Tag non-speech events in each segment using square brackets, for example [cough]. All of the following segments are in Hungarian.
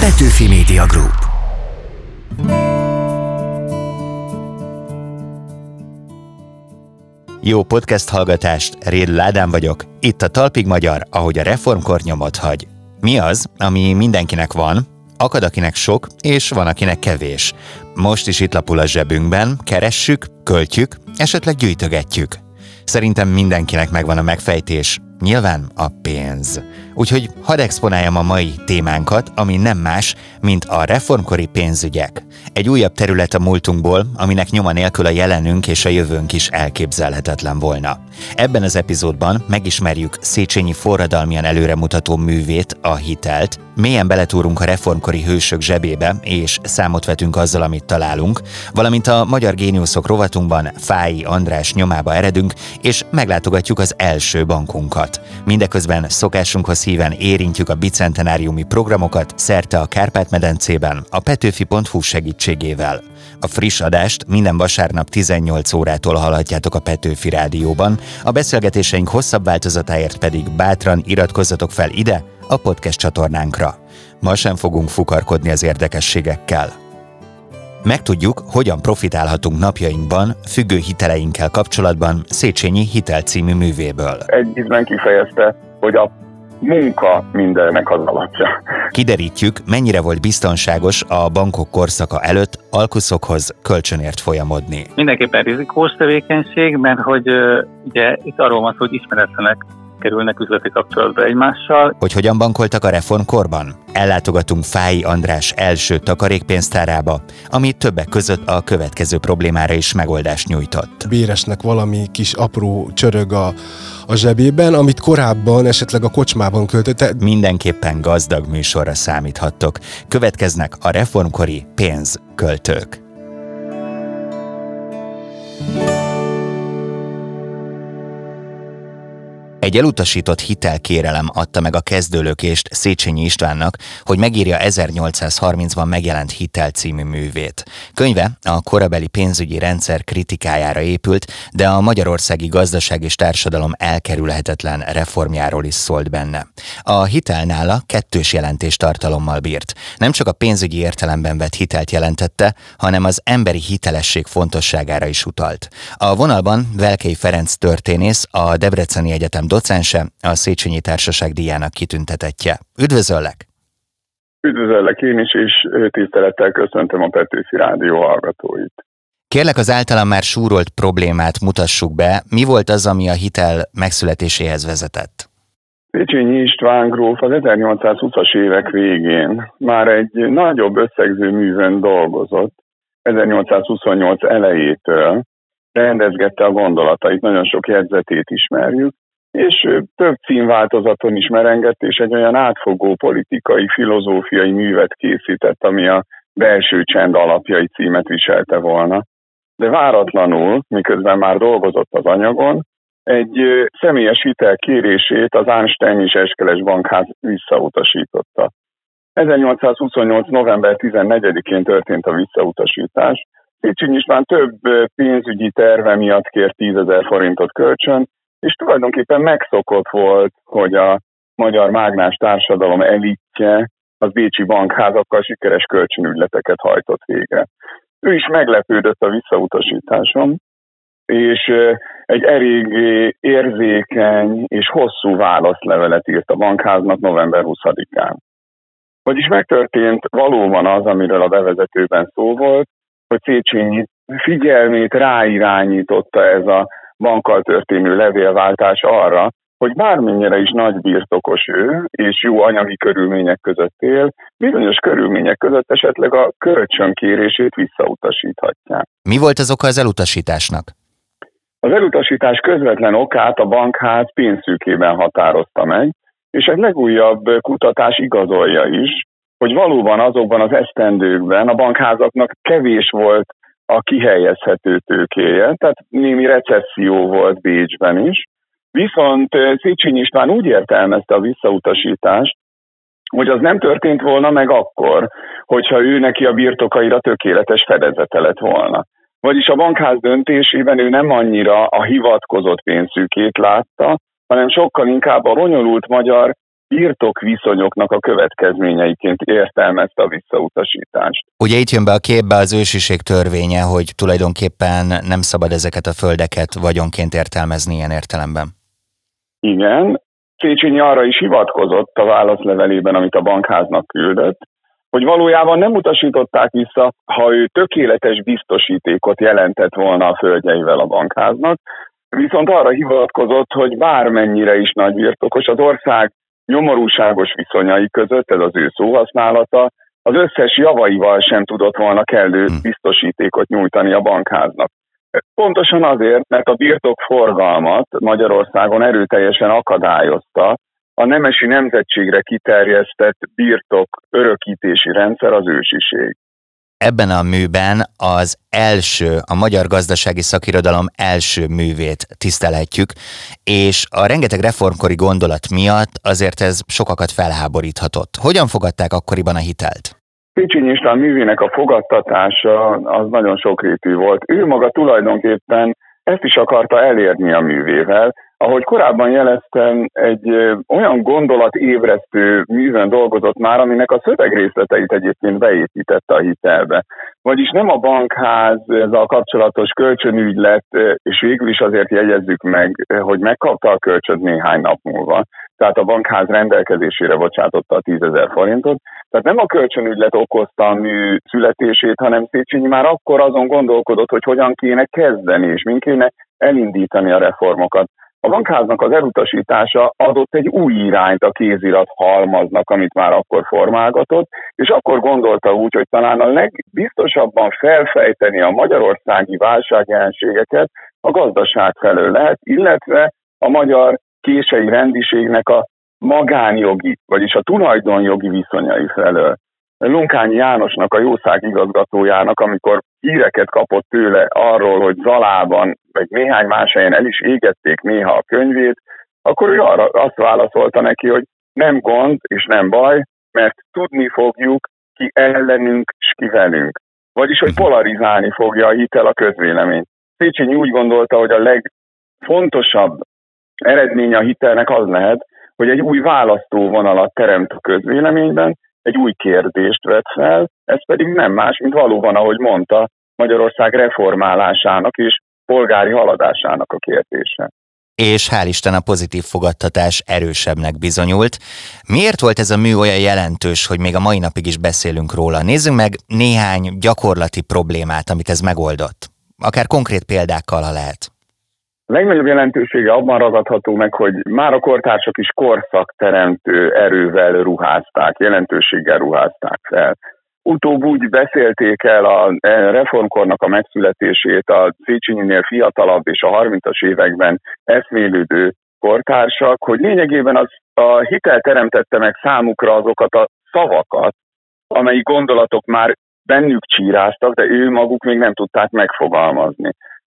Petőfi Media Group. Jó podcast hallgatást, Réd Ládán vagyok, itt a Talpig Magyar, ahogy a reformkor nyomot hagy. Mi az, ami mindenkinek van, akad akinek sok, és van akinek kevés. Most is itt lapul a zsebünkben, keressük, költjük, esetleg gyűjtögetjük. Szerintem mindenkinek megvan a megfejtés, nyilván a pénz. Úgyhogy hadd exponáljam a mai témánkat, ami nem más, mint a reformkori pénzügyek. Egy újabb terület a múltunkból, aminek nyoma nélkül a jelenünk és a jövőnk is elképzelhetetlen volna. Ebben az epizódban megismerjük Széchenyi forradalmian előremutató művét, a hitelt, mélyen beletúrunk a reformkori hősök zsebébe, és számot vetünk azzal, amit találunk, valamint a Magyar Géniuszok rovatunkban Fái András nyomába eredünk, és meglátogatjuk az első bankunkat. Mindeközben szokásunkhoz híven érintjük a bicentenáriumi programokat szerte a Kárpát-medencében a petőfi.hu segítségével. A friss adást minden vasárnap 18 órától hallhatjátok a Petőfi Rádióban, a beszélgetéseink hosszabb változatáért pedig bátran iratkozzatok fel ide, a podcast csatornánkra. Ma sem fogunk fukarkodni az érdekességekkel. Megtudjuk, hogyan profitálhatunk napjainkban függő hiteleinkkel kapcsolatban Széchenyi Hitel című művéből. Egy ízben kifejezte, hogy a munka mindennek az alapja. Kiderítjük, mennyire volt biztonságos a bankok korszaka előtt alkuszokhoz kölcsönért folyamodni. Mindenképpen rizikós tevékenység, mert hogy ugye itt arról van szó, hogy ismeretlenek kerülnek üzleti kapcsolatba egymással. Hogy hogyan bankoltak a reformkorban? Ellátogatunk Fái András első takarékpénztárába, ami többek között a következő problémára is megoldást nyújtott. Béresnek valami kis apró csörög a, a zsebében, amit korábban esetleg a kocsmában költötte. Mindenképpen gazdag műsorra számíthattok. Következnek a reformkori pénzköltők. Egy elutasított hitelkérelem adta meg a kezdőlökést Széchenyi Istvánnak, hogy megírja 1830-ban megjelent Hitel című művét. Könyve a korabeli pénzügyi rendszer kritikájára épült, de a magyarországi gazdaság és társadalom elkerülhetetlen reformjáról is szólt benne. A hitel nála kettős jelentéstartalommal bírt. Nem csak a pénzügyi értelemben vett hitelt jelentette, hanem az emberi hitelesség fontosságára is utalt. A vonalban Velkei Ferenc történész, a Debreceni Egyetem docense, a Széchenyi Társaság díjának kitüntetettje. Üdvözöllek! Üdvözöllek én is, és tisztelettel köszöntöm a Petőfi Rádió hallgatóit. Kérlek az általam már súrolt problémát mutassuk be. Mi volt az, ami a hitel megszületéséhez vezetett? Széchenyi István gróf az 1820-as évek végén már egy nagyobb összegző művön dolgozott, 1828 elejétől rendezgette a gondolatait, nagyon sok jegyzetét ismerjük, és több címváltozaton is merengett, és egy olyan átfogó politikai, filozófiai művet készített, ami a belső csend alapjai címet viselte volna. De váratlanul, miközben már dolgozott az anyagon, egy személyes hitel kérését az Einstein és Eskeles bankház visszautasította. 1828. november 14-én történt a visszautasítás. Széchenyi István több pénzügyi terve miatt kért 10 ezer forintot kölcsön, és tulajdonképpen megszokott volt, hogy a magyar mágnás társadalom elitje az bécsi bankházakkal sikeres kölcsönügyleteket hajtott végre. Ő is meglepődött a visszautasításon, és egy elég érzékeny és hosszú válaszlevelet írt a bankháznak november 20-án. Vagyis megtörtént valóban az, amiről a bevezetőben szó volt, hogy Széchenyi figyelmét ráirányította ez a bankkal történő levélváltás arra, hogy bármennyire is nagy birtokos ő, és jó anyagi körülmények között él, bizonyos körülmények között esetleg a kölcsönkérését visszautasíthatják. Mi volt az oka az elutasításnak? Az elutasítás közvetlen okát a bankház pénzszűkében határozta meg, és egy legújabb kutatás igazolja is, hogy valóban azokban az esztendőkben a bankházaknak kevés volt a kihelyezhető tőkéje, tehát némi recesszió volt Bécsben is. Viszont eh, Széchenyi István úgy értelmezte a visszautasítást, hogy az nem történt volna meg akkor, hogyha ő neki a birtokaira tökéletes fedezete lett volna. Vagyis a bankház döntésében ő nem annyira a hivatkozott pénzszűkét látta, hanem sokkal inkább a bonyolult magyar birtok viszonyoknak a következményeiként értelmezte a visszautasítást. Ugye itt jön be a képbe az ősiség törvénye, hogy tulajdonképpen nem szabad ezeket a földeket vagyonként értelmezni ilyen értelemben. Igen, Széchenyi arra is hivatkozott a válaszlevelében, amit a bankháznak küldött, hogy valójában nem utasították vissza, ha ő tökéletes biztosítékot jelentett volna a földjeivel a bankháznak, viszont arra hivatkozott, hogy bármennyire is nagy birtokos az ország nyomorúságos viszonyai között, ez az ő szóhasználata, az összes javaival sem tudott volna kellő hm. biztosítékot nyújtani a bankháznak. Pontosan azért, mert a birtok forgalmat Magyarországon erőteljesen akadályozta a nemesi nemzetségre kiterjesztett birtok örökítési rendszer az ősiség. Ebben a műben az első, a magyar gazdasági szakirodalom első művét tisztelhetjük, és a rengeteg reformkori gondolat miatt azért ez sokakat felháboríthatott. Hogyan fogadták akkoriban a hitelt? Széchenyi István művének a fogadtatása az nagyon sokrétű volt. Ő maga tulajdonképpen ezt is akarta elérni a művével, ahogy korábban jeleztem, egy olyan gondolat ébresztő műven dolgozott már, aminek a szövegrészleteit egyébként beépítette a hitelbe. Vagyis nem a bankház, ez a kapcsolatos kölcsönügylet, és végül is azért jegyezzük meg, hogy megkapta a kölcsönt néhány nap múlva. Tehát a bankház rendelkezésére bocsátotta a 10 ezer forintot. Tehát nem a kölcsönügylet okozta a mű születését, hanem Széchenyi már akkor azon gondolkodott, hogy hogyan kéne kezdeni, és mint kéne elindítani a reformokat. A bankháznak az elutasítása adott egy új irányt a kézirat halmaznak, amit már akkor formálgatott, és akkor gondolta úgy, hogy talán a legbiztosabban felfejteni a magyarországi válságjelenségeket a gazdaság felől lehet, illetve a magyar kései rendiségnek a magánjogi, vagyis a tulajdonjogi viszonyai felől. Lunkányi Jánosnak, a jószág igazgatójának, amikor híreket kapott tőle arról, hogy Zalában, vagy néhány más helyen el is égették néha a könyvét, akkor ő arra azt válaszolta neki, hogy nem gond és nem baj, mert tudni fogjuk ki ellenünk és ki velünk. Vagyis, hogy polarizálni fogja a hitel a közvéleményt. Széchenyi úgy gondolta, hogy a legfontosabb eredménye a hitelnek az lehet, hogy egy új választóvonalat teremt a közvéleményben, egy új kérdést vet fel, ez pedig nem más, mint valóban, ahogy mondta, Magyarország reformálásának és polgári haladásának a kérdése és hál' Isten a pozitív fogadtatás erősebbnek bizonyult. Miért volt ez a mű olyan jelentős, hogy még a mai napig is beszélünk róla? Nézzünk meg néhány gyakorlati problémát, amit ez megoldott. Akár konkrét példákkal, ha lehet. A legnagyobb jelentősége abban ragadható meg, hogy már a kortársak is korszakteremtő erővel ruházták, jelentőséggel ruházták fel. Utóbb úgy beszélték el a e, reformkornak a megszületését a Széchenyinél fiatalabb és a 30-as években eszmélődő kortársak, hogy lényegében az a hitel teremtette meg számukra azokat a szavakat, amelyik gondolatok már bennük csíráztak, de ő maguk még nem tudták megfogalmazni.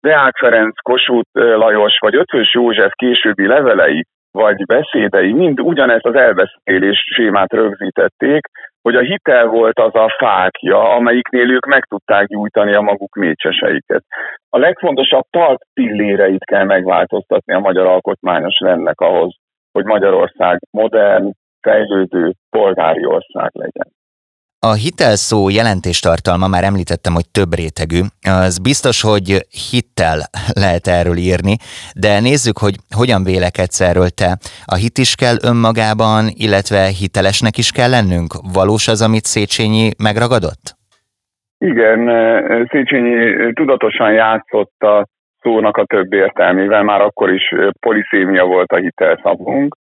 Deák Ferenc, Kossuth Lajos vagy Ötvös József későbbi levelei vagy beszédei mind ugyanezt az elbeszélés sémát rögzítették, hogy a hitel volt az a fákja, amelyiknél ők meg tudták gyújtani a maguk mécseseiket. A legfontosabb talp pilléreit kell megváltoztatni a magyar alkotmányos rendnek ahhoz, hogy Magyarország modern, fejlődő, polgári ország legyen. A hitelszó jelentéstartalma, már említettem, hogy több rétegű. Az biztos, hogy hittel lehet erről írni, de nézzük, hogy hogyan vélekedsz erről te. A hit is kell önmagában, illetve hitelesnek is kell lennünk? Valós az, amit Széchenyi megragadott? Igen, Széchenyi tudatosan játszott a szónak a több értelmével, már akkor is poliszémia volt a hitelszavunk,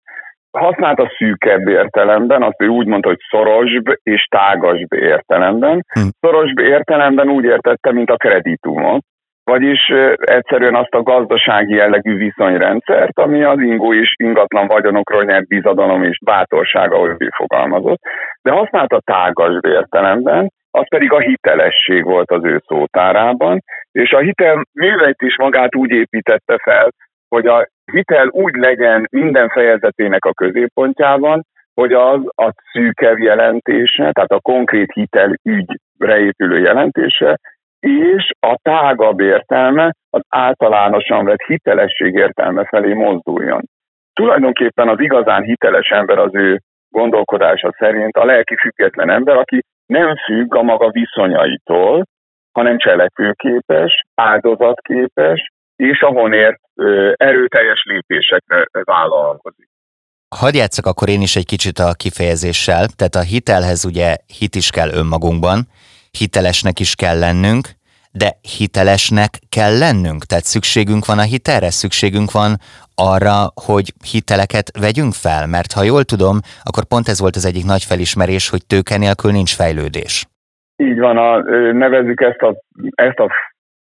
használta szűkebb értelemben, azt ő úgy mondta, hogy szorosbb és tágasbb értelemben. Hm. Szorosbb értelemben úgy értette, mint a kreditumot, vagyis egyszerűen azt a gazdasági jellegű viszonyrendszert, ami az ingó és ingatlan vagyonokról nyert bizadalom és bátorság, ahogy ő fogalmazott, de használta tágasbb értelemben, az pedig a hitelesség volt az ő szótárában, és a hitel műveit is magát úgy építette fel, hogy a hitel úgy legyen minden fejezetének a középpontjában, hogy az a szűkebb jelentése, tehát a konkrét hitel ügyre épülő jelentése, és a tágabb értelme az általánosan vett hitelesség értelme felé mozduljon. tulajdonképpen az igazán hiteles ember az ő gondolkodása szerint a lelki független ember, aki nem függ a maga viszonyaitól, hanem cselekvőképes, áldozatképes, és ahonért erőteljes lépésekre vállalkozik. Hadd játszak akkor én is egy kicsit a kifejezéssel, tehát a hitelhez ugye hit is kell önmagunkban, hitelesnek is kell lennünk, de hitelesnek kell lennünk, tehát szükségünk van a hitelre, szükségünk van arra, hogy hiteleket vegyünk fel, mert ha jól tudom, akkor pont ez volt az egyik nagy felismerés, hogy tőke nélkül nincs fejlődés. Így van, a, nevezzük ezt a, ezt a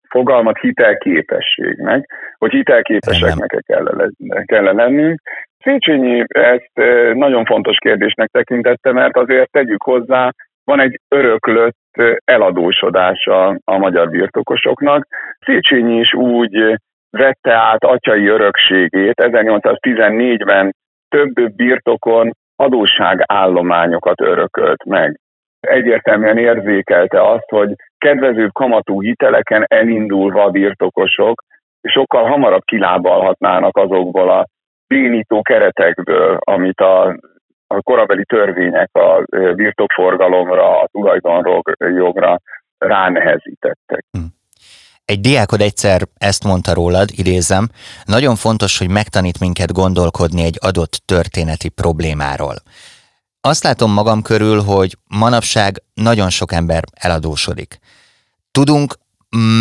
fogalmat hitelképességnek, hogy hitelképeseknek kell, kell lennünk. Széchenyi ezt nagyon fontos kérdésnek tekintette, mert azért tegyük hozzá, van egy öröklött eladósodása a magyar birtokosoknak. Széchenyi is úgy vette át atyai örökségét 1814-ben több birtokon adósságállományokat örökölt meg. Egyértelműen érzékelte azt, hogy kedvezőbb kamatú hiteleken elindulva birtokosok sokkal hamarabb kilábalhatnának azokból a bénító keretekből, amit a, a korabeli törvények a birtokforgalomra, a tulajdonjogra ránehezítettek. Hm. Egy diákod egyszer ezt mondta rólad, idézem, nagyon fontos, hogy megtanít minket gondolkodni egy adott történeti problémáról. Azt látom magam körül, hogy manapság nagyon sok ember eladósodik. Tudunk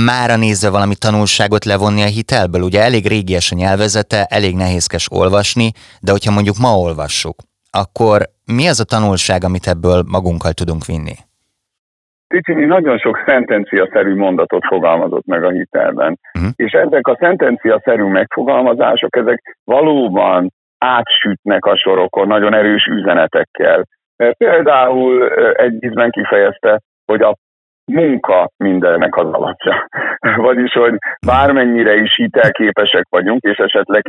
mára nézve valami tanulságot levonni a hitelből? Ugye elég régies a nyelvezete, elég nehézkes olvasni, de hogyha mondjuk ma olvassuk, akkor mi az a tanulság, amit ebből magunkkal tudunk vinni? Ticini nagyon sok szentenciaszerű mondatot fogalmazott meg a hitelben. Uh-huh. És ezek a szentenciaszerű megfogalmazások, ezek valóban átsütnek a sorokon nagyon erős üzenetekkel. Például egy ízben kifejezte, hogy a munka mindennek az alapja. [laughs] Vagyis, hogy bármennyire is hitelképesek vagyunk, és esetleg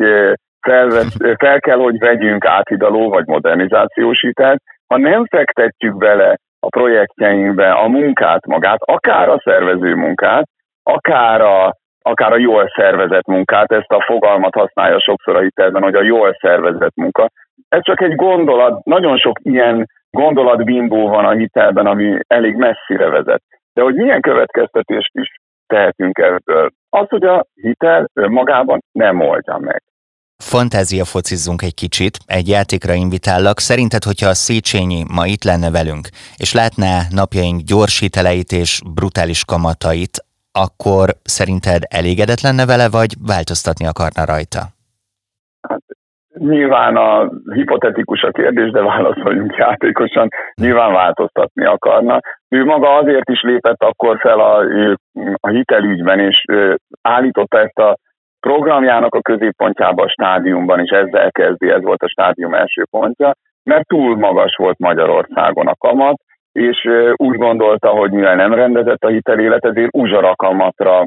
felvesz, fel kell, hogy vegyünk áthidaló vagy modernizációs hitelt, ha nem fektetjük bele a projektjeinkbe a munkát magát, akár a szervező munkát, akár a, akár a jól szervezett munkát, ezt a fogalmat használja sokszor a hitelben, hogy a jól szervezett munka. Ez csak egy gondolat, nagyon sok ilyen gondolatbimbó van a hitelben, ami elég messzire vezet. De hogy milyen következtetést is tehetünk ebből? Az, hogy a hitel magában nem oldja meg. Fantázia focizzunk egy kicsit, egy játékra invitállak. Szerinted, hogyha a Széchenyi ma itt lenne velünk, és látná napjaink gyors hiteleit és brutális kamatait, akkor szerinted elégedett lenne vele, vagy változtatni akarna rajta? Hát Nyilván a hipotetikus a kérdés, de válaszoljunk játékosan, nyilván változtatni akarna. Ő maga azért is lépett akkor fel a, a hitelügyben, és állította ezt a programjának a középpontjába a stádiumban, és ezzel kezdi, ez volt a stádium első pontja, mert túl magas volt Magyarországon a kamat, és úgy gondolta, hogy mivel nem rendezett a hitelélet, ezért uzsarakamatra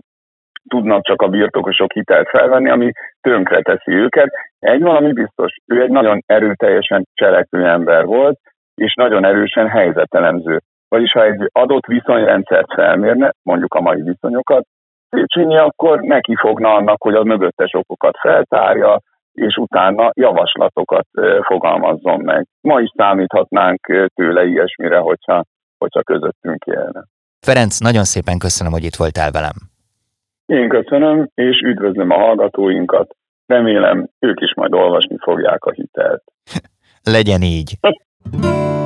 tudnak csak a birtokosok hitelt felvenni, ami tönkre teszi őket. Egy valami biztos, ő egy nagyon erőteljesen cselekvő ember volt, és nagyon erősen helyzetelemző. Vagyis ha egy adott viszonyrendszert felmérne, mondjuk a mai viszonyokat, Széchenyi akkor neki fogna annak, hogy a mögöttes okokat feltárja, és utána javaslatokat fogalmazzon meg. Ma is számíthatnánk tőle ilyesmire, hogyha, hogyha közöttünk élne. Ferenc, nagyon szépen köszönöm, hogy itt voltál velem. Én köszönöm, és üdvözlöm a hallgatóinkat. Remélem, ők is majd olvasni fogják a hitelt. [laughs] Legyen így. [laughs]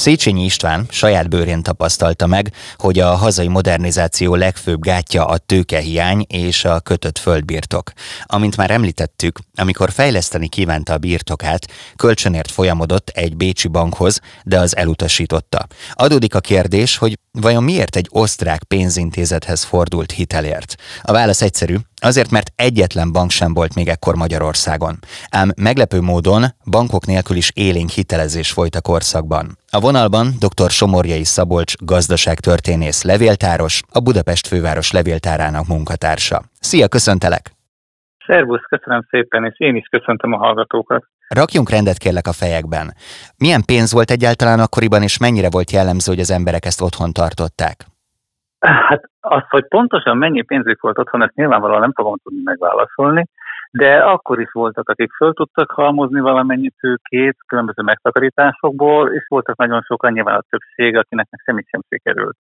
Széchenyi István saját bőrén tapasztalta meg, hogy a hazai modernizáció legfőbb gátja a tőkehiány és a kötött földbirtok. Amint már említettük, amikor fejleszteni kívánta a birtokát, kölcsönért folyamodott egy bécsi bankhoz, de az elutasította. Adódik a kérdés, hogy vajon miért egy osztrák pénzintézethez fordult hitelért? A válasz egyszerű, Azért, mert egyetlen bank sem volt még ekkor Magyarországon. Ám meglepő módon bankok nélkül is élénk hitelezés folyt a korszakban. A vonalban dr. Somorjai Szabolcs gazdaságtörténész levéltáros, a Budapest főváros levéltárának munkatársa. Szia, köszöntelek! Szervusz, köszönöm szépen, és én is köszöntöm a hallgatókat. Rakjunk rendet kérlek a fejekben. Milyen pénz volt egyáltalán akkoriban, és mennyire volt jellemző, hogy az emberek ezt otthon tartották? Hát azt, hogy pontosan mennyi pénzük volt otthon, ezt nyilvánvalóan nem fogom tudni megválaszolni, de akkor is voltak, akik föl tudtak halmozni valamennyi tőkét különböző megtakarításokból, és voltak nagyon sokan, nyilván a többség, akinek semmit sem sikerült.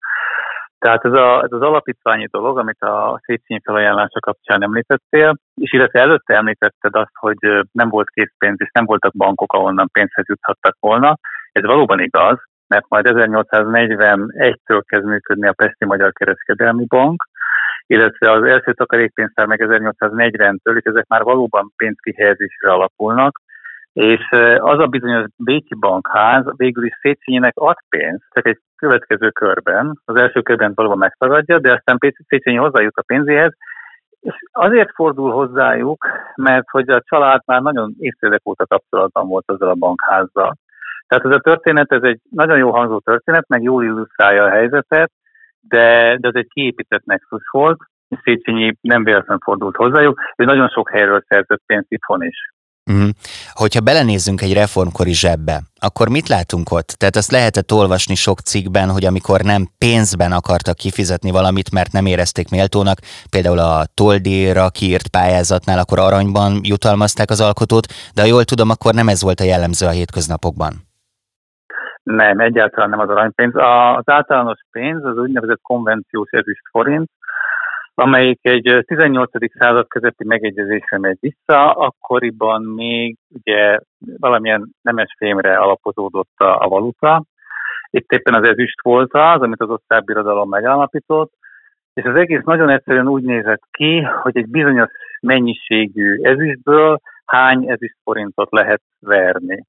Tehát ez, a, ez az alapítványi dolog, amit a Széchenyi felajánlása kapcsán említettél, és illetve előtte említetted azt, hogy nem volt készpénz, és nem voltak bankok, ahonnan pénzhez juthattak volna. Ez valóban igaz, mert majd 1841-től kezd működni a Pesti Magyar Kereskedelmi Bank, illetve az első takarékpénztár meg 1840-től, és ezek már valóban pénzkihelyezésre alapulnak, és az a bizonyos Béki Bankház végül is Széchenyinek ad pénzt, csak egy következő körben, az első körben valóban megtagadja, de aztán Széchenyi hozzájut a pénzéhez, és azért fordul hozzájuk, mert hogy a család már nagyon évtizedek óta kapcsolatban volt ezzel a bankházzal. Tehát ez a történet, ez egy nagyon jó hangzó történet, meg jól illusztrálja a helyzetet, de, de ez egy kiépített nexus volt, és Széchenyi nem véletlenül fordult hozzájuk, ő nagyon sok helyről szerzett pénzt itthon is. Mm. Hogyha belenézzünk egy reformkori zsebbe, akkor mit látunk ott? Tehát azt lehetett olvasni sok cikkben, hogy amikor nem pénzben akartak kifizetni valamit, mert nem érezték méltónak, például a Toldéra kiírt pályázatnál, akkor aranyban jutalmazták az alkotót, de ha jól tudom, akkor nem ez volt a jellemző a hétköznapokban. Nem, egyáltalán nem az aranypénz. Az általános pénz az úgynevezett konvenciós ezüst forint, amelyik egy 18. század közötti megegyezésre megy vissza, akkoriban még ugye valamilyen nemes fémre alapozódott a valuta. Itt éppen az ezüst volt az, amit az osztálybirodalom megállapított, és az egész nagyon egyszerűen úgy nézett ki, hogy egy bizonyos mennyiségű ezüstből hány ezüst forintot lehet verni.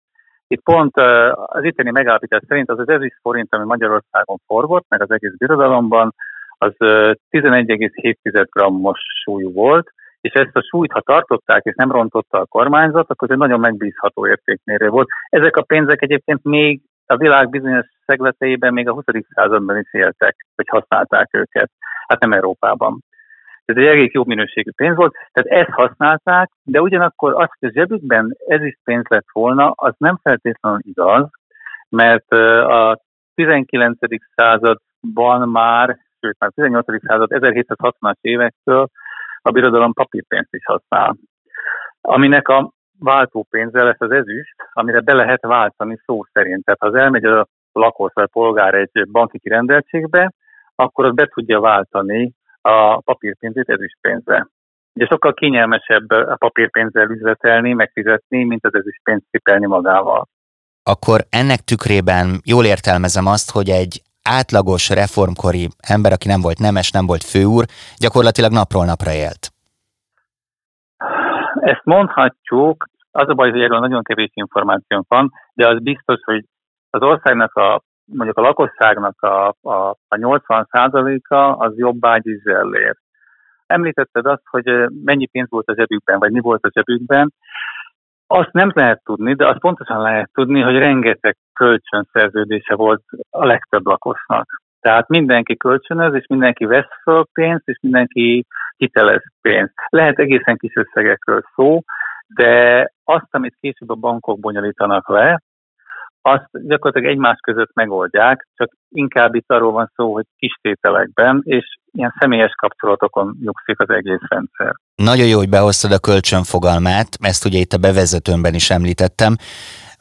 Itt pont az itteni megállapítás szerint az az ezüst forint, ami Magyarországon forgott, meg az egész birodalomban, az 11,7 grammos súlyú volt, és ezt a súlyt, ha tartották és nem rontotta a kormányzat, akkor egy nagyon megbízható értékmérő volt. Ezek a pénzek egyébként még a világ bizonyos szegleteiben még a 20. században is éltek, hogy használták őket. Hát nem Európában. Ez egy elég jó minőségű pénz volt, tehát ezt használták, de ugyanakkor azt, hogy a zsebükben ez is pénz lett volna, az nem feltétlenül igaz, mert a 19. században már sőt már 18. század 1760-as évektől a birodalom papírpénzt is használ, aminek a váltópénze lesz az ezüst, amire be lehet váltani szó szerint. Tehát ha az elmegy a lakos vagy a polgár egy banki kirendeltségbe, akkor az be tudja váltani a papírpénzét ezüstpénzbe. Ugye sokkal kényelmesebb a papírpénzzel üzletelni, megfizetni, mint az ezüstpénzt cipelni magával. Akkor ennek tükrében jól értelmezem azt, hogy egy átlagos reformkori ember, aki nem volt nemes, nem volt főúr, gyakorlatilag napról napra élt. Ezt mondhatjuk, az a baj, hogy erről nagyon kevés információnk van, de az biztos, hogy az országnak a mondjuk a lakosságnak a, a, a 80%-a az jobb ágyizzel ér. Említetted azt, hogy mennyi pénz volt a zsebükben, vagy mi volt a zsebükben. Azt nem lehet tudni, de azt pontosan lehet tudni, hogy rengeteg kölcsönszerződése volt a legtöbb lakosnak. Tehát mindenki kölcsönöz, és mindenki vesz föl pénzt, és mindenki hitelez pénzt. Lehet egészen kis összegekről szó, de azt, amit később a bankok bonyolítanak le, azt gyakorlatilag egymás között megoldják, csak inkább itt arról van szó, hogy kis tételekben és ilyen személyes kapcsolatokon nyugszik az egész rendszer. Nagyon jó, hogy behoztad a kölcsön fogalmát, ezt ugye itt a bevezetőmben is említettem.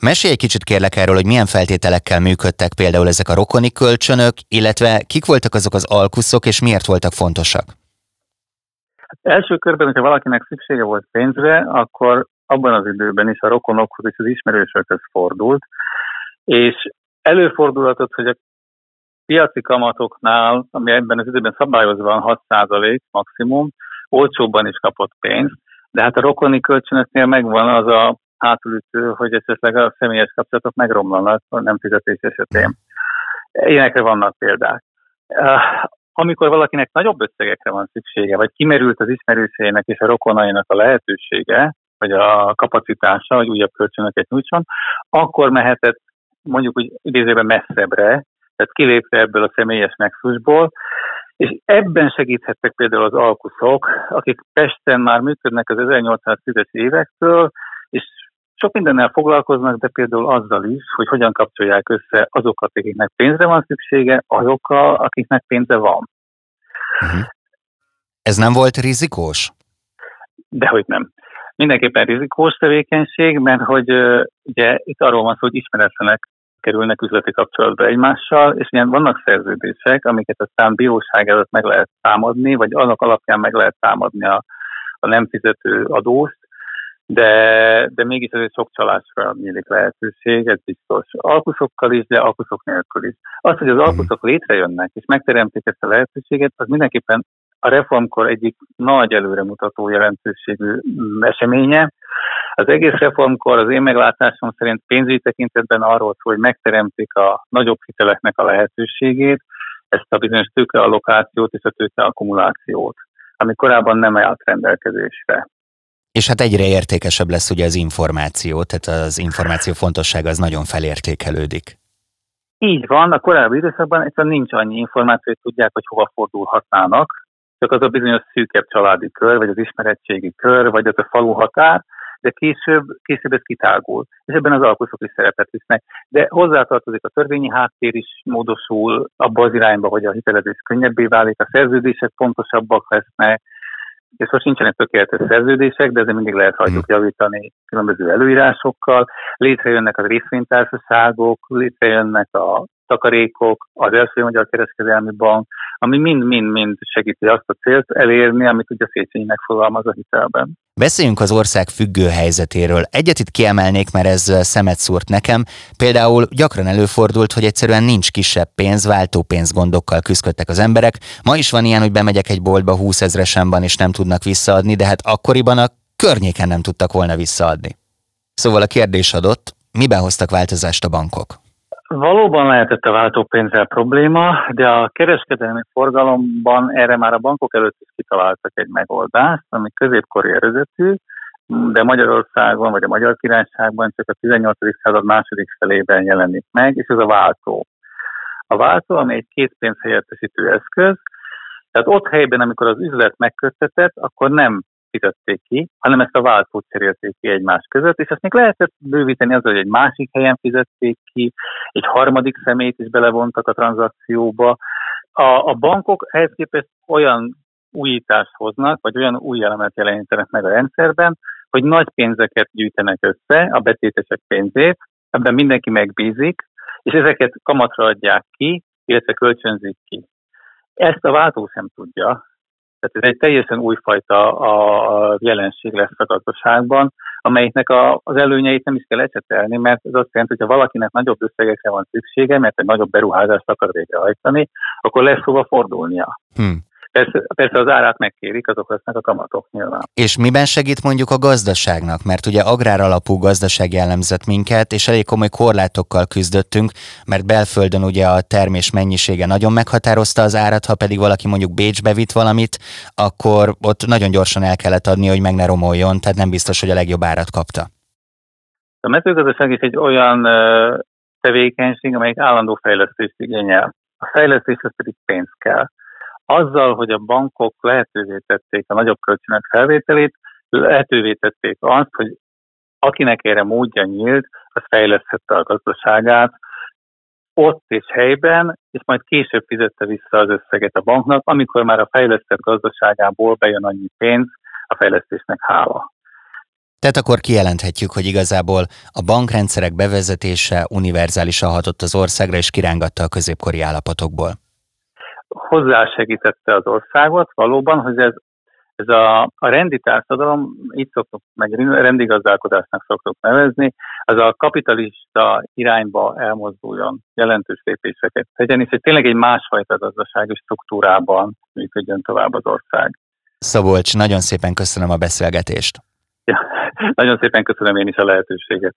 Mesélj egy kicsit kérlek erről, hogy milyen feltételekkel működtek például ezek a rokoni kölcsönök, illetve kik voltak azok az alkuszok, és miért voltak fontosak? Hát első körben, hogyha valakinek szüksége volt pénzre, akkor abban az időben is a rokonokhoz és az ismerősökhöz fordult, és előfordulhatott, hogy a piaci kamatoknál, ami ebben az időben szabályozva van 6% maximum, olcsóbban is kapott pénzt, de hát a rokoni kölcsönöknél megvan az a hátulütő, hogy esetleg a személyes kapcsolatok megromlanak a nem fizetés esetén. Ilyenekre vannak példák. Amikor valakinek nagyobb összegekre van szüksége, vagy kimerült az ismerőségének és a rokonainak a lehetősége, vagy a kapacitása, hogy újabb kölcsönöket nyújtson, akkor mehetett mondjuk úgy idézőben messzebbre, tehát kilépve ebből a személyes nexusból, és ebben segíthettek például az alkuszok, akik Pesten már működnek az 1810-es évektől, és sok mindennel foglalkoznak, de például azzal is, hogy hogyan kapcsolják össze azokat, akiknek pénzre van szüksége, azokkal, akiknek pénze van. Uh-huh. Ez nem volt rizikós? Dehogy nem. Mindenképpen rizikós tevékenység, mert hogy ugye itt arról van szó, hogy ismeretlenek kerülnek üzleti kapcsolatba egymással, és ilyen vannak szerződések, amiket aztán bíróság előtt meg lehet támadni, vagy annak alapján meg lehet támadni a, a nem fizető adóst, de, de mégis azért sok csalásra nyílik lehetőség, ez biztos. Alkuszokkal is, de alkuszok nélkül is. Az, hogy az alkuszok létrejönnek és megteremtik ezt a lehetőséget, az mindenképpen a reformkor egyik nagy előremutató jelentőségű eseménye. Az egész reformkor az én meglátásom szerint pénzügyi tekintetben arról szól, hogy megteremtik a nagyobb hiteleknek a lehetőségét, ezt a bizonyos tőkeallokációt és a tőkeakkumulációt, ami korábban nem állt rendelkezésre. És hát egyre értékesebb lesz ugye az információ, tehát az információ fontossága az nagyon felértékelődik. Így van, a korábbi időszakban egyszerűen nincs annyi információ, hogy tudják, hogy hova fordulhatnának, csak az a bizonyos szűkebb családi kör, vagy az ismeretségi kör, vagy az a falu határ, de később, később ez kitágul, és ebben az alkuszok is szerepet visznek. De hozzátartozik a törvényi háttér is módosul abba az irányba, hogy a hitelezés könnyebbé válik, a szerződések pontosabbak lesznek, és most nincsenek tökéletes szerződések, de ezzel mindig lehet hagyjuk hmm. javítani különböző előírásokkal. Létrejönnek a részvénytársaságok, létrejönnek a takarékok, az első magyar kereskedelmi bank, ami mind-mind-mind segíti azt a célt elérni, amit ugye Széchenyi megfogalmaz a hitelben. Beszéljünk az ország függő helyzetéről. Egyet itt kiemelnék, mert ez szemet szúrt nekem. Például gyakran előfordult, hogy egyszerűen nincs kisebb pénz, váltópénzgondokkal küzdöttek az emberek. Ma is van ilyen, hogy bemegyek egy boltba 20 ezresen van, és nem tudnak visszaadni, de hát akkoriban a környéken nem tudtak volna visszaadni. Szóval a kérdés adott, miben hoztak változást a bankok? Valóban lehetett a váltópénzzel probléma, de a kereskedelmi forgalomban erre már a bankok előtt is kitaláltak egy megoldást, ami középkori eredetű, de Magyarországon vagy a Magyar Királyságban csak a 18. század második felében jelenik meg, és ez a váltó. A váltó, ami egy készpénz helyettesítő eszköz, tehát ott helyben, amikor az üzlet megköttetett, akkor nem fizették ki, hanem ezt a váltót cserélték ki egymás között, és ezt még lehetett bővíteni azzal, hogy egy másik helyen fizették ki, egy harmadik szemét is belevontak a tranzakcióba. A, a bankok ehhez képest olyan újítást hoznak, vagy olyan új elemet jelenítenek meg a rendszerben, hogy nagy pénzeket gyűjtenek össze, a betétesek pénzét, ebben mindenki megbízik, és ezeket kamatra adják ki, illetve kölcsönzik ki. Ezt a váltó sem tudja, tehát ez egy teljesen újfajta a jelenség lesz a gazdaságban, amelyiknek a, az előnyeit nem is kell ecsetelni, mert ez azt jelenti, hogy valakinek nagyobb összegekre van szüksége, mert egy nagyobb beruházást akar végrehajtani, akkor lesz hova fordulnia. Hmm. Persze, persze az árát megkérik, azok lesznek a kamatok nyilván. És miben segít mondjuk a gazdaságnak? Mert ugye agrár alapú gazdaság jellemzett minket, és elég komoly korlátokkal küzdöttünk, mert belföldön ugye a termés mennyisége nagyon meghatározta az árat, ha pedig valaki mondjuk Bécsbe vitt valamit, akkor ott nagyon gyorsan el kellett adni, hogy meg ne romoljon, tehát nem biztos, hogy a legjobb árat kapta. A mezőgazdaság is egy olyan tevékenység, amelyik állandó fejlesztést igényel. A fejlesztéshez pedig pénz kell azzal, hogy a bankok lehetővé tették a nagyobb kölcsönök felvételét, lehetővé tették azt, hogy akinek erre módja nyílt, az fejleszthette a gazdaságát ott és helyben, és majd később fizette vissza az összeget a banknak, amikor már a fejlesztett gazdaságából bejön annyi pénz, a fejlesztésnek hála. Tehát akkor kijelenthetjük, hogy igazából a bankrendszerek bevezetése univerzálisan hatott az országra és kirángatta a középkori állapotokból hozzásegítette az országot valóban, hogy ez, ez a, a rendi társadalom, így szoktuk, meg rendigazdálkodásnak szoktuk nevezni, az a kapitalista irányba elmozduljon, jelentős lépéseket tegyen, és hogy tényleg egy másfajta gazdasági struktúrában működjön tovább az ország. Szabolcs, nagyon szépen köszönöm a beszélgetést. Ja, [laughs] nagyon szépen köszönöm én is a lehetőséget.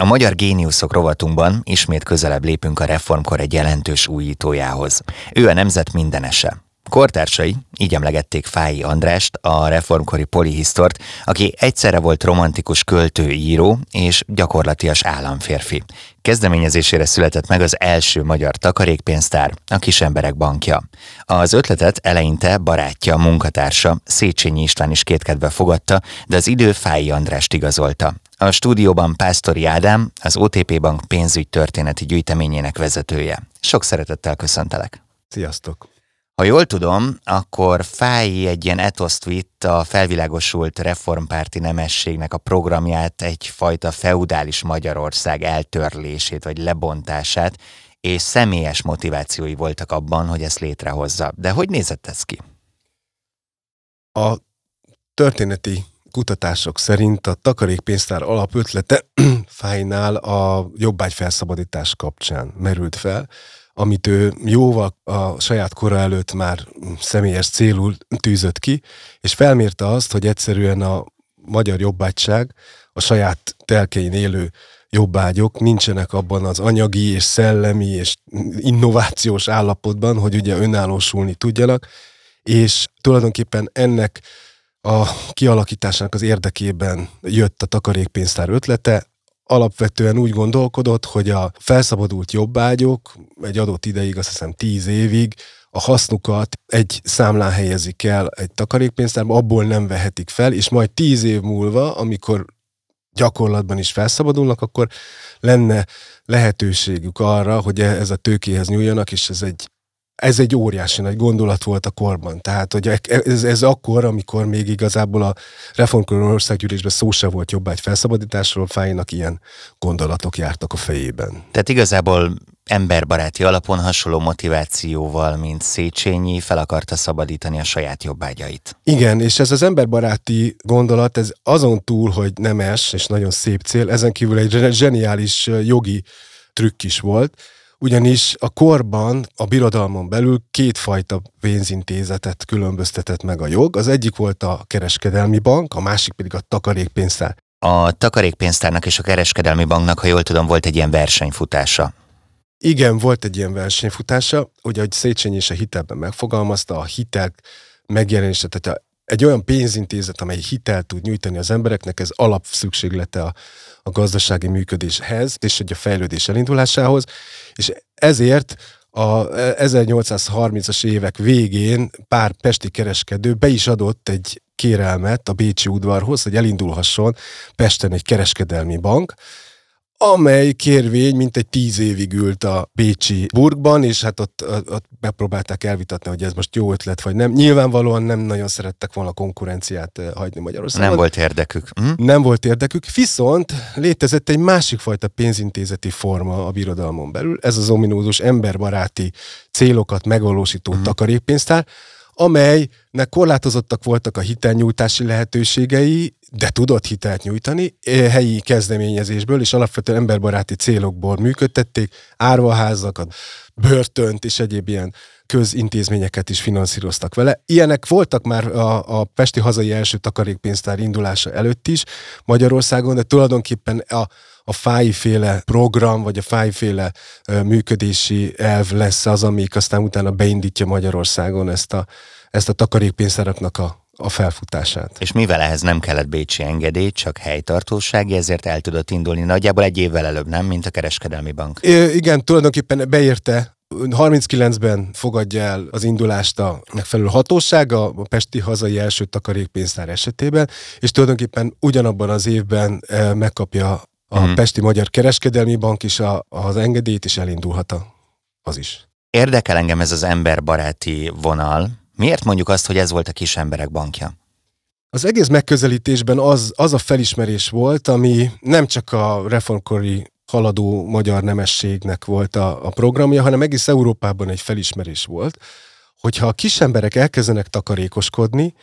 A Magyar Géniuszok rovatunkban ismét közelebb lépünk a reformkor egy jelentős újítójához. Ő a nemzet mindenese. Kortársai így emlegették Fái Andrást, a reformkori polihisztort, aki egyszerre volt romantikus költő, író és gyakorlatias államférfi. Kezdeményezésére született meg az első magyar takarékpénztár, a Kisemberek Bankja. Az ötletet eleinte barátja, munkatársa Széchenyi István is kétkedve fogadta, de az idő Fái Andrást igazolta. A stúdióban Pásztori Ádám, az OTP Bank pénzügy történeti gyűjteményének vezetője. Sok szeretettel köszöntelek. Sziasztok! Ha jól tudom, akkor Fái egy ilyen etoszt vitt a felvilágosult reformpárti nemességnek a programját, egyfajta feudális Magyarország eltörlését vagy lebontását, és személyes motivációi voltak abban, hogy ezt létrehozza. De hogy nézett ez ki? A történeti kutatások szerint a takarékpénztár alapötlete [clears throat] Fájnál a jobbágy felszabadítás kapcsán merült fel, amit ő jóval a saját kora előtt már személyes célul tűzött ki, és felmérte azt, hogy egyszerűen a magyar jobbágyság, a saját telkein élő jobbágyok nincsenek abban az anyagi és szellemi és innovációs állapotban, hogy ugye önállósulni tudjanak, és tulajdonképpen ennek a kialakításának az érdekében jött a takarékpénztár ötlete, alapvetően úgy gondolkodott, hogy a felszabadult jobbágyok egy adott ideig, azt hiszem tíz évig, a hasznukat egy számlán helyezik el egy takarékpénztárba, abból nem vehetik fel, és majd tíz év múlva, amikor gyakorlatban is felszabadulnak, akkor lenne lehetőségük arra, hogy ez a tőkéhez nyúljanak, és ez egy ez egy óriási nagy gondolat volt a korban. Tehát, hogy ez, ez akkor, amikor még igazából a reformkorú országgyűlésben szó se volt jobb egy felszabadításról, Fájnak ilyen gondolatok jártak a fejében. Tehát igazából emberbaráti alapon hasonló motivációval, mint Széchenyi, fel akarta szabadítani a saját jobbágyait. Igen, és ez az emberbaráti gondolat, ez azon túl, hogy nemes és nagyon szép cél, ezen kívül egy zseniális jogi trükk is volt, ugyanis a korban, a birodalmon belül kétfajta pénzintézetet különböztetett meg a jog. Az egyik volt a kereskedelmi bank, a másik pedig a takarékpénztár. A takarékpénztárnak és a kereskedelmi banknak, ha jól tudom, volt egy ilyen versenyfutása. Igen, volt egy ilyen versenyfutása, ugye, hogy Széchenyi is a hitelben megfogalmazta, a hitel megjelenése, tehát egy olyan pénzintézet, amely hitelt tud nyújtani az embereknek, ez alapszükséglete a, a gazdasági működéshez, és hogy a fejlődés elindulásához, és ezért a 1830-as évek végén pár pesti kereskedő be is adott egy kérelmet a Bécsi udvarhoz, hogy elindulhasson Pesten egy kereskedelmi bank, amely kérvény mint egy tíz évig ült a Bécsi burgban, és hát ott, ott megpróbálták elvitatni, hogy ez most jó ötlet, vagy nem. Nyilvánvalóan nem nagyon szerettek volna konkurenciát hagyni Magyarországon. Nem volt érdekük. Hm? Nem volt érdekük, viszont létezett egy másik fajta pénzintézeti forma a birodalmon belül, ez az ominózus emberbaráti célokat megvalósító hm. takarékpénztár, amelynek korlátozottak voltak a hitelnyújtási lehetőségei, de tudott hitelt nyújtani eh, helyi kezdeményezésből és alapvetően emberbaráti célokból működtették, árvaházakat, börtönt és egyéb ilyen közintézményeket is finanszíroztak vele. Ilyenek voltak már a, a Pesti hazai első takarékpénztár indulása előtt is Magyarországon, de tulajdonképpen a, a fájféle program, vagy a fájféle működési elv lesz az, amik aztán utána beindítja Magyarországon ezt a, ezt a takarékpénztáraknak a, a felfutását. És mivel ehhez nem kellett bécsi engedély, csak helytartósági, ezért el tudott indulni nagyjából egy évvel előbb, nem, mint a kereskedelmi bank? I- igen, tulajdonképpen beérte 39-ben fogadja el az indulást a megfelelő hatósága a Pesti hazai első takarékpénztár esetében, és tulajdonképpen ugyanabban az évben megkapja a mm. Pesti Magyar Kereskedelmi Bank is a, az engedélyt, és elindulhat a, az is. Érdekel engem ez az emberbaráti vonal. Miért mondjuk azt, hogy ez volt a kis emberek bankja? Az egész megközelítésben az, az a felismerés volt, ami nem csak a reformkori haladó magyar nemességnek volt a, a programja, hanem egész Európában egy felismerés volt, hogyha a kis emberek elkezdenek takarékoskodni,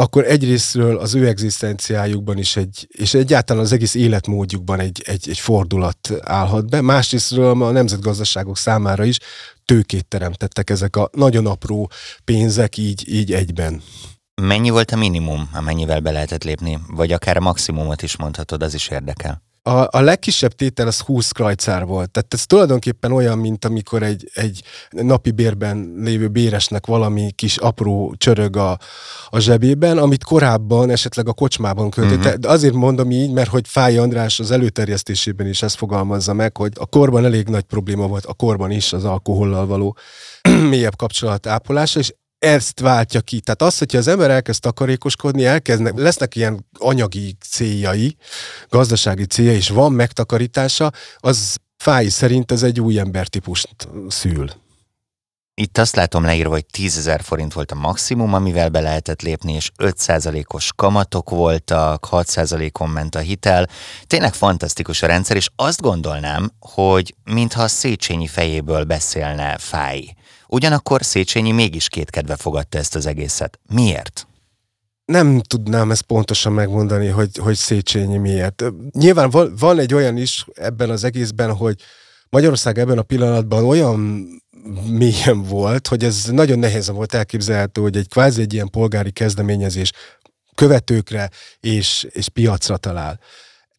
akkor egyrésztről az ő egzisztenciájukban is egy, és egyáltalán az egész életmódjukban egy, egy, egy fordulat állhat be, másrésztről a nemzetgazdaságok számára is tőkét teremtettek ezek a nagyon apró pénzek így, így egyben. Mennyi volt a minimum, amennyivel be lehetett lépni? Vagy akár a maximumot is mondhatod, az is érdekel. A, a legkisebb tétel az 20 krajcár volt. Tehát ez tulajdonképpen olyan, mint amikor egy, egy napi bérben lévő béresnek valami kis apró csörög a, a zsebében, amit korábban esetleg a kocsmában költött. Uh-huh. De azért mondom így, mert hogy Fáj András az előterjesztésében is ezt fogalmazza meg, hogy a korban elég nagy probléma volt, a korban is az alkohollal való [clears throat] mélyebb kapcsolat ápolása, és ezt váltja ki. Tehát az, hogyha az ember elkezd takarékoskodni, elkezdnek, lesznek ilyen anyagi céljai, gazdasági célja, és van megtakarítása, az fáj szerint ez egy új embertípust szül. Itt azt látom leírva, hogy 10 ezer forint volt a maximum, amivel be lehetett lépni, és 5%-os kamatok voltak, 6%-on ment a hitel. Tényleg fantasztikus a rendszer, és azt gondolnám, hogy mintha a Széchenyi fejéből beszélne Fáj. Ugyanakkor Széchenyi mégis kétkedve fogadta ezt az egészet. Miért? nem tudnám ezt pontosan megmondani, hogy, hogy Széchenyi miért. Nyilván van, van egy olyan is ebben az egészben, hogy Magyarország ebben a pillanatban olyan mélyen volt, hogy ez nagyon nehézen volt elképzelhető, hogy egy kvázi egy ilyen polgári kezdeményezés követőkre és, és piacra talál.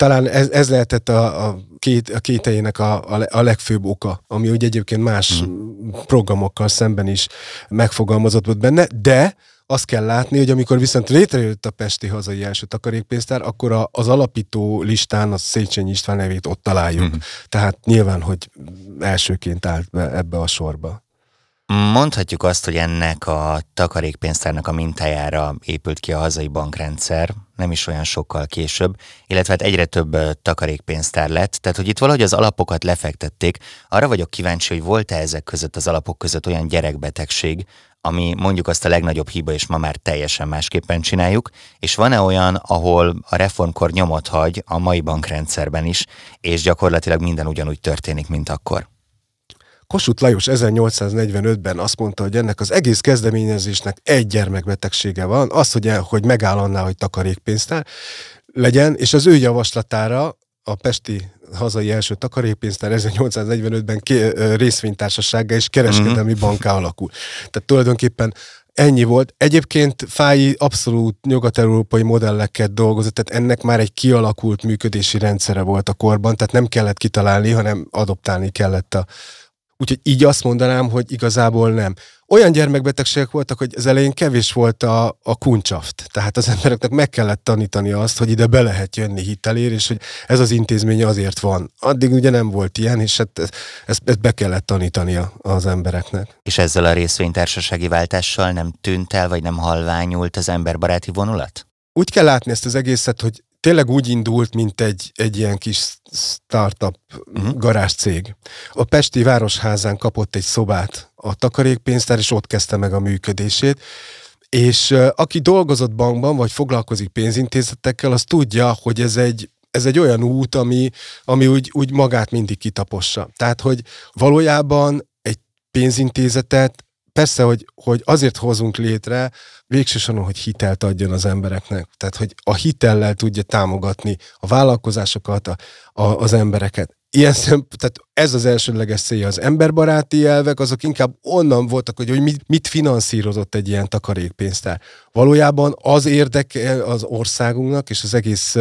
Talán ez, ez lehetett a, a, két, a kételjének a, a, a legfőbb oka, ami ugye egyébként más mm. programokkal szemben is megfogalmazott volt benne, de azt kell látni, hogy amikor viszont létrejött a Pesti hazai első takarékpénztár, akkor a, az alapító listán a Széchenyi István nevét ott találjuk. Mm. Tehát nyilván, hogy elsőként állt be ebbe a sorba. Mondhatjuk azt, hogy ennek a takarékpénztárnak a mintájára épült ki a hazai bankrendszer, nem is olyan sokkal később, illetve hát egyre több takarékpénztár lett, tehát hogy itt valahogy az alapokat lefektették. Arra vagyok kíváncsi, hogy volt-e ezek között az alapok között olyan gyerekbetegség, ami mondjuk azt a legnagyobb hiba, és ma már teljesen másképpen csináljuk, és van-e olyan, ahol a reformkor nyomot hagy a mai bankrendszerben is, és gyakorlatilag minden ugyanúgy történik, mint akkor? Kossuth Lajos 1845-ben azt mondta, hogy ennek az egész kezdeményezésnek egy gyermekbetegsége van, az, hogy, el, hogy megáll annál, hogy takarékpénztár legyen, és az ő javaslatára a Pesti hazai első takarékpénztár 1845-ben részvénytársasága és kereskedelmi uh-huh. banká alakul. Tehát tulajdonképpen Ennyi volt. Egyébként Fáji abszolút nyugat-európai modelleket dolgozott, tehát ennek már egy kialakult működési rendszere volt a korban, tehát nem kellett kitalálni, hanem adoptálni kellett a, Úgyhogy így azt mondanám, hogy igazából nem. Olyan gyermekbetegségek voltak, hogy az elején kevés volt a, a kuncsaft. Tehát az embereknek meg kellett tanítani azt, hogy ide be lehet jönni hitelér, és hogy ez az intézmény azért van. Addig ugye nem volt ilyen, és hát ezt, ezt be kellett tanítani az embereknek. És ezzel a részvénytársasági váltással nem tűnt el, vagy nem halványult az emberbaráti vonulat? Úgy kell látni ezt az egészet, hogy tényleg úgy indult, mint egy, egy ilyen kis startup uh-huh. garázscég. A Pesti Városházán kapott egy szobát a takarékpénztár, és ott kezdte meg a működését. És aki dolgozott bankban, vagy foglalkozik pénzintézetekkel, az tudja, hogy ez egy, ez egy olyan út, ami, ami úgy, úgy magát mindig kitapossa. Tehát, hogy valójában egy pénzintézetet persze, hogy, hogy azért hozunk létre, végsősorban, hogy hitelt adjon az embereknek. Tehát, hogy a hitellel tudja támogatni a vállalkozásokat, a, a, az embereket ilyen szem, tehát ez az elsőleges célja. Az emberbaráti elvek, azok inkább onnan voltak, hogy, hogy mit, mit finanszírozott egy ilyen takarékpénztár. Valójában az érdeke az országunknak és az egész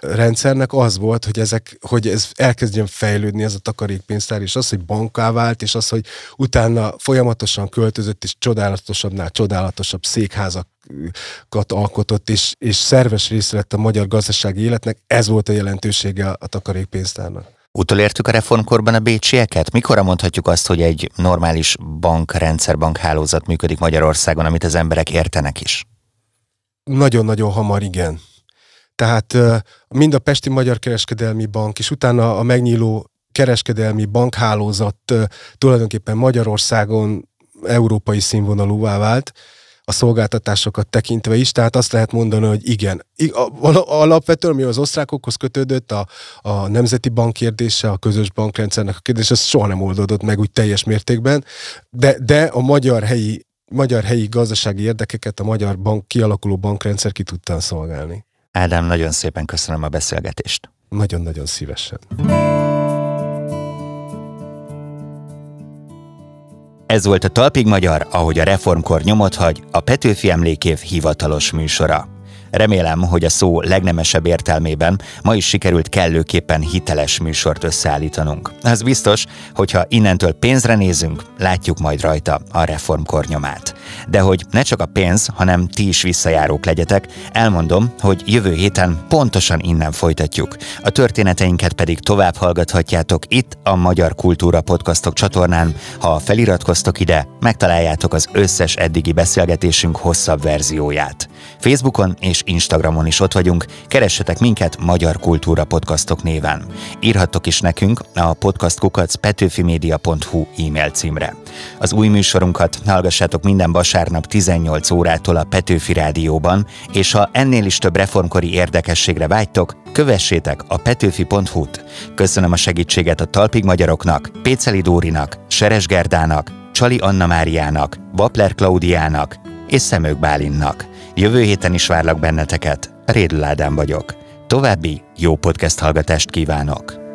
rendszernek az volt, hogy, ezek, hogy ez elkezdjen fejlődni ez a takarékpénztár, és az, hogy banká vált, és az, hogy utána folyamatosan költözött, és csodálatosabbnál csodálatosabb székházak alkotott, és, és szerves része lett a magyar gazdasági életnek, ez volt a jelentősége a takarékpénztárnak. Utolértük a reformkorban a bécsieket? Mikor mondhatjuk azt, hogy egy normális bankrendszer, bankhálózat működik Magyarországon, amit az emberek értenek is? Nagyon-nagyon hamar, igen. Tehát mind a Pesti Magyar Kereskedelmi Bank, és utána a megnyíló kereskedelmi bankhálózat tulajdonképpen Magyarországon európai színvonalúvá vált, a szolgáltatásokat tekintve is, tehát azt lehet mondani, hogy igen. Alapvetően, ami az osztrákokhoz kötődött, a, a nemzeti bank kérdése, a közös bankrendszernek a kérdése, ez soha nem oldódott meg úgy teljes mértékben, de, de a magyar helyi, magyar helyi gazdasági érdekeket a magyar bank, kialakuló bankrendszer ki tudta szolgálni. Ádám, nagyon szépen köszönöm a beszélgetést. Nagyon-nagyon szívesen. Ez volt a Talpig Magyar, ahogy a reformkor nyomot hagy, a Petőfi Emlékév hivatalos műsora. Remélem, hogy a szó legnemesebb értelmében ma is sikerült kellőképpen hiteles műsort összeállítanunk. Az biztos, hogyha innentől pénzre nézünk, látjuk majd rajta a reformkor nyomát. De hogy ne csak a pénz, hanem ti is visszajárók legyetek, elmondom, hogy jövő héten pontosan innen folytatjuk. A történeteinket pedig tovább hallgathatjátok itt a Magyar Kultúra Podcastok csatornán. Ha feliratkoztok ide, megtaláljátok az összes eddigi beszélgetésünk hosszabb verzióját. Facebookon és Instagramon is ott vagyunk, keressetek minket Magyar Kultúra Podcastok néven. Írhattok is nekünk a podcastkukac petőfimedia.hu e-mail címre. Az új műsorunkat hallgassátok minden vasárnap 18 órától a Petőfi Rádióban, és ha ennél is több reformkori érdekességre vágytok, kövessétek a petőfi.hu-t. Köszönöm a segítséget a Talpig Magyaroknak, Péceli Dórinak, Seres Gerdának, Csali Anna Máriának, Bapler Klaudiának és Szemők Bálinnak. Jövő héten is várlak benneteket. Rédl Ádám vagyok. További jó podcast hallgatást kívánok!